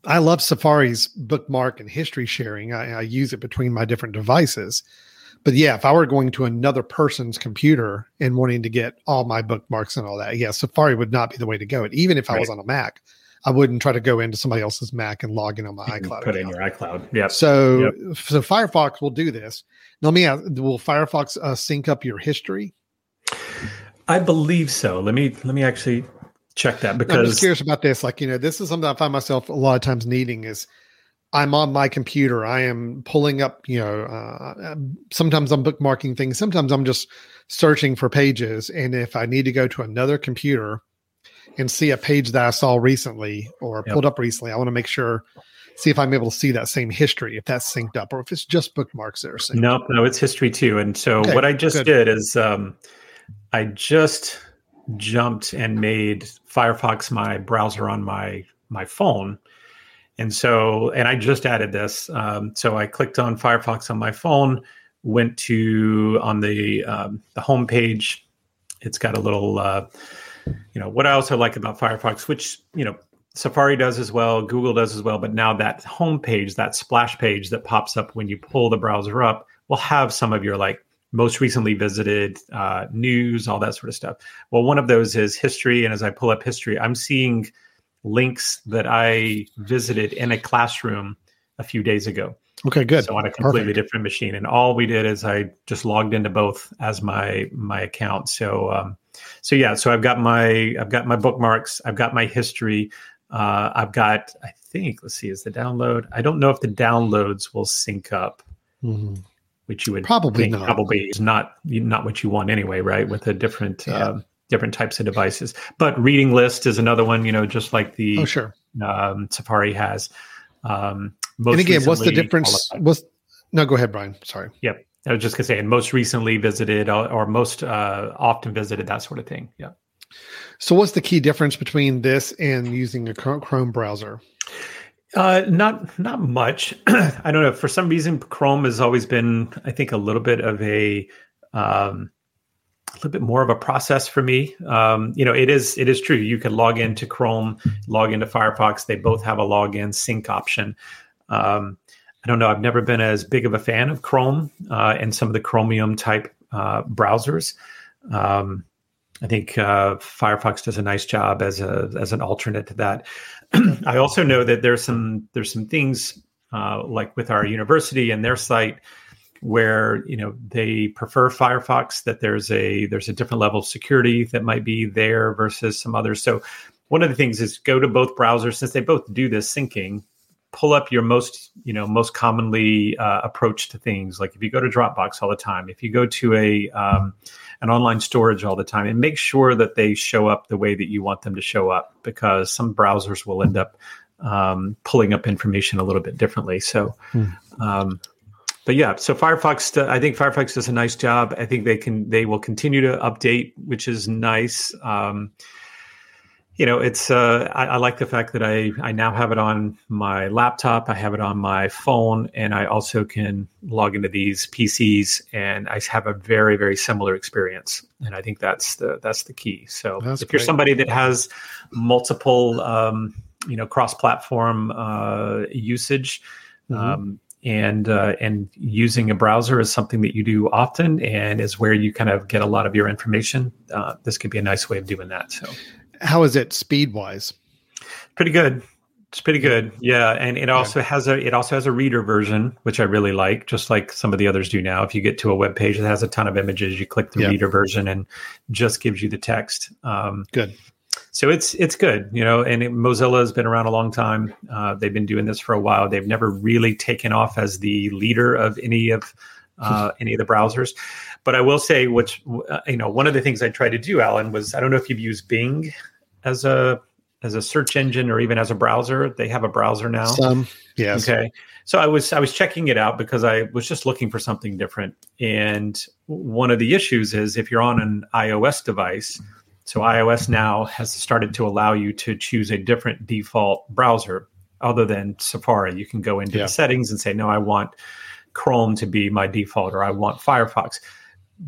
I love Safari's bookmark and history sharing. I, I use it between my different devices but yeah, if I were going to another person's computer and wanting to get all my bookmarks and all that, yeah, Safari would not be the way to go. And even if right. I was on a Mac, I wouldn't try to go into somebody else's Mac and log in on my iCloud. Put account. in your iCloud. Yeah. So, yep. so Firefox will do this. Now, let me ask: Will Firefox uh, sync up your history? I believe so. Let me let me actually check that because I'm just curious about this. Like, you know, this is something I find myself a lot of times needing is I'm on my computer. I am pulling up, you know, uh, sometimes I'm bookmarking things. Sometimes I'm just searching for pages. And if I need to go to another computer and see a page that I saw recently or yep. pulled up recently, I want to make sure, see if I'm able to see that same history, if that's synced up or if it's just bookmarks that are synced No, no, it's history too. And so okay, what I just good. did is um, I just jumped and made Firefox my browser on my my phone and so, and I just added this. Um, so I clicked on Firefox on my phone, went to on the um, the home page. It's got a little, uh, you know, what I also like about Firefox, which you know Safari does as well, Google does as well. But now that home page, that splash page that pops up when you pull the browser up, will have some of your like most recently visited uh, news, all that sort of stuff. Well, one of those is history, and as I pull up history, I'm seeing links that I visited in a classroom a few days ago. Okay, good. So on a completely Perfect. different machine, and all we did is I just logged into both as my my account. So um, so yeah, so I've got my I've got my bookmarks, I've got my history, uh, I've got I think let's see, is the download? I don't know if the downloads will sync up. Mm-hmm. Which you would probably not. probably is not not what you want anyway, right? With a different yeah. um, different types of devices. But reading list is another one, you know, just like the oh, sure. um, Safari has. Um, and again, what's the difference? What's no? Go ahead, Brian. Sorry. Yep. I was just gonna say, and most recently visited or, or most uh, often visited, that sort of thing. Yeah. So, what's the key difference between this and using a Chrome browser? Uh, not not much. I don't know. For some reason, Chrome has always been, I think, a little bit of a um, a little bit more of a process for me. Um, you know, it is it is true. You can log into Chrome, log into Firefox. They both have a login sync option. Um, I don't know. I've never been as big of a fan of Chrome uh, and some of the Chromium type uh, browsers. Um, I think uh, Firefox does a nice job as a as an alternate to that. I also know that there's some there's some things uh, like with our university and their site where you know they prefer Firefox that there's a there's a different level of security that might be there versus some others. So one of the things is go to both browsers since they both do this syncing pull up your most you know most commonly uh, approach to things like if you go to dropbox all the time if you go to a um, an online storage all the time and make sure that they show up the way that you want them to show up because some browsers will end up um, pulling up information a little bit differently so hmm. um, but yeah so firefox i think firefox does a nice job i think they can they will continue to update which is nice um, you know it's uh, I, I, like the fact that I, I now have it on my laptop i have it on my phone and i also can log into these pcs and i have a very very similar experience and i think that's the that's the key so that's if great. you're somebody that has multiple um, you know cross platform uh, usage mm-hmm. um, and uh, and using a browser is something that you do often and is where you kind of get a lot of your information uh, this could be a nice way of doing that so how is it speed wise? Pretty good. It's pretty good. Yeah, and it also yeah. has a it also has a reader version, which I really like, just like some of the others do now. If you get to a web page that has a ton of images, you click the yeah. reader version and just gives you the text. Um, good. So it's it's good, you know. And it, Mozilla has been around a long time. Uh, they've been doing this for a while. They've never really taken off as the leader of any of uh, any of the browsers. But I will say, which uh, you know, one of the things I tried to do, Alan, was I don't know if you've used Bing as a as a search engine or even as a browser. They have a browser now. Some, yes. Okay. So I was I was checking it out because I was just looking for something different. And one of the issues is if you're on an iOS device, so iOS now has started to allow you to choose a different default browser other than Safari. You can go into yeah. the settings and say, no, I want Chrome to be my default or I want Firefox.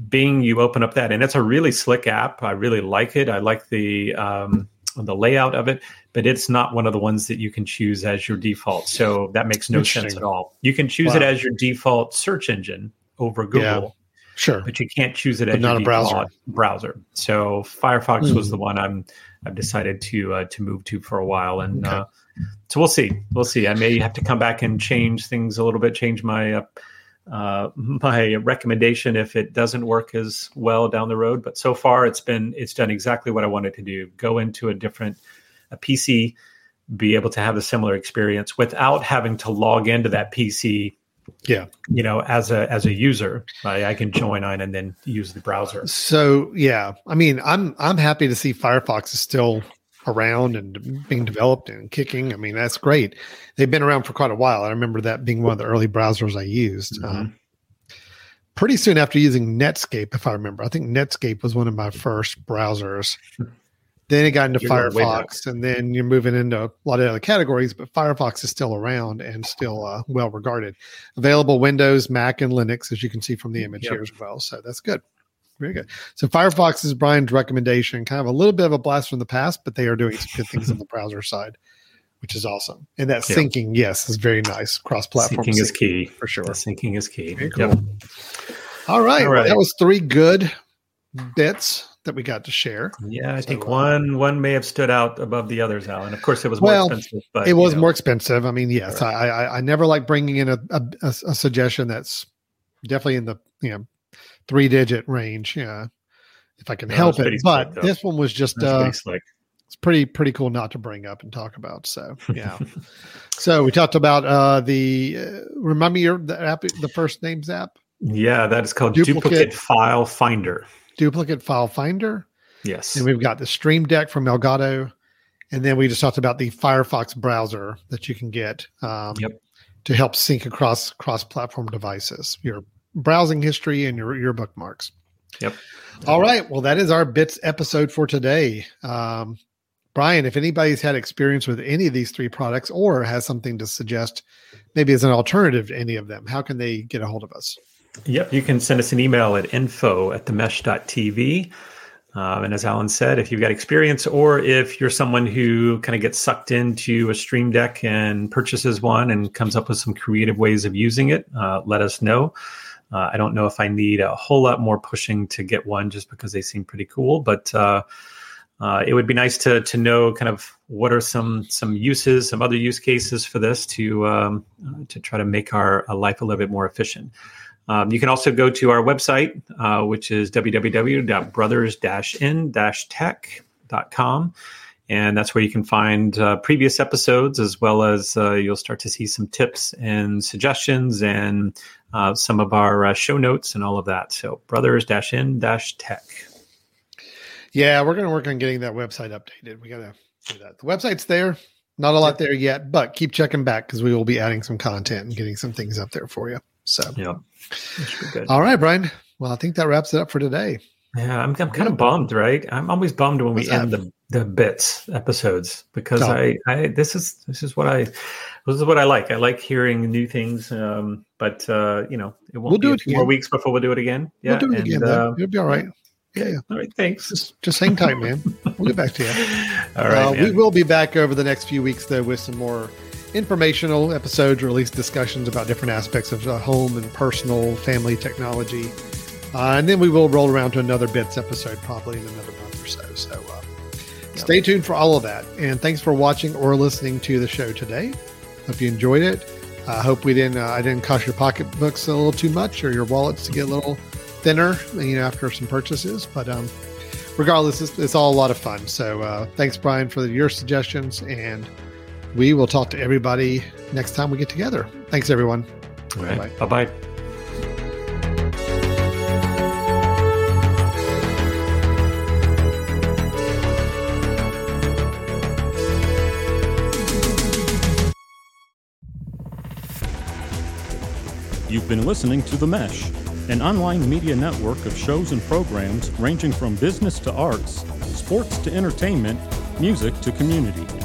Bing, you open up that, and it's a really slick app. I really like it. I like the um, the layout of it, but it's not one of the ones that you can choose as your default. So that makes no sense at all. You can choose wow. it as your default search engine over Google. Sure, but you can't choose it but as not a browser. browser. So Firefox mm. was the one I'm I've decided to uh, to move to for a while, and okay. uh, so we'll see. We'll see. I may have to come back and change things a little bit, change my uh, uh, my recommendation if it doesn't work as well down the road. But so far, it's been it's done exactly what I wanted to do: go into a different a PC, be able to have a similar experience without having to log into that PC. Yeah, you know, as a as a user, I, I can join on and then use the browser. So yeah, I mean, I'm I'm happy to see Firefox is still around and being developed and kicking. I mean, that's great. They've been around for quite a while. I remember that being one of the early browsers I used. Mm-hmm. Um, pretty soon after using Netscape, if I remember, I think Netscape was one of my first browsers. Then it got into you're Firefox, and then you're moving into a lot of other categories. But Firefox is still around and still uh, well regarded. Available Windows, Mac, and Linux, as you can see from the image yep. here as well. So that's good. Very good. So Firefox is Brian's recommendation, kind of a little bit of a blast from the past, but they are doing some good things on the browser side, which is awesome. And that yeah. syncing, yes, is very nice. Cross platform syncing, is key for sure. The syncing is key. Very cool. Yep. All right. All right. Well, that was three good bits that we got to share. Yeah, I so, think uh, one one may have stood out above the others, Alan. Of course, it was more well, expensive, but it was know. more expensive. I mean, yes, right. I, I, I never like bringing in a, a, a suggestion that's definitely in the you know three digit range. Yeah, if I can no, help it. But slick, this one was just uh, it's pretty pretty cool not to bring up and talk about. So yeah. so we talked about uh, the uh, remind me your the app the first names app. Yeah, that is called duplicate, duplicate file finder. Duplicate file finder. Yes. And we've got the Stream Deck from Elgato. And then we just talked about the Firefox browser that you can get um, yep. to help sync across cross platform devices. Your browsing history and your, your bookmarks. Yep. All right. Well, that is our bits episode for today. Um, Brian, if anybody's had experience with any of these three products or has something to suggest, maybe as an alternative to any of them, how can they get a hold of us? Yep. You can send us an email at info at themesh.tv. Um, and as Alan said, if you've got experience or if you're someone who kind of gets sucked into a Stream Deck and purchases one and comes up with some creative ways of using it, uh, let us know. Uh, I don't know if I need a whole lot more pushing to get one just because they seem pretty cool, but uh, uh, it would be nice to to know kind of what are some some uses, some other use cases for this to um, uh, to try to make our life a little bit more efficient. Um, you can also go to our website, uh, which is www.brothers-in-tech.com and that's where you can find uh, previous episodes as well as uh, you'll start to see some tips and suggestions and uh, some of our uh, show notes and all of that. So brothers-in-tech. Yeah, we're going to work on getting that website updated. We got to do that. The website's there. Not a lot there yet, but keep checking back because we will be adding some content and getting some things up there for you. So, yeah. All right, Brian. Well, I think that wraps it up for today. Yeah, I'm, I'm kind of bummed, right? I'm always bummed when we end the, the bits episodes because oh. I, I this is this is what I this is what I like. I like hearing new things. Um, but uh, you know, it won't we'll be do it more weeks before we'll do it again. Yeah, we'll do it and, again. Uh, It'll be all right. Yeah, yeah. All right. Thanks. Just, just hang tight, man. we'll get back to you. All right. Uh, we will be back over the next few weeks, though, with some more informational episodes or at least discussions about different aspects of uh, home and personal family technology. Uh, and then we will roll around to another bits episode probably in another month or so. So uh, yep. stay tuned for all of that. And thanks for watching or listening to the show today. Hope you enjoyed it. I hope we didn't uh, I didn't cost your pocketbooks a little too much or your wallets to get a little thinner, you know, after some purchases. But um, regardless, it's, it's all a lot of fun. So uh, thanks, Brian, for your suggestions, and we will talk to everybody next time we get together. Thanks, everyone. Bye bye. You've been listening to The Mesh, an online media network of shows and programs ranging from business to arts, sports to entertainment, music to community.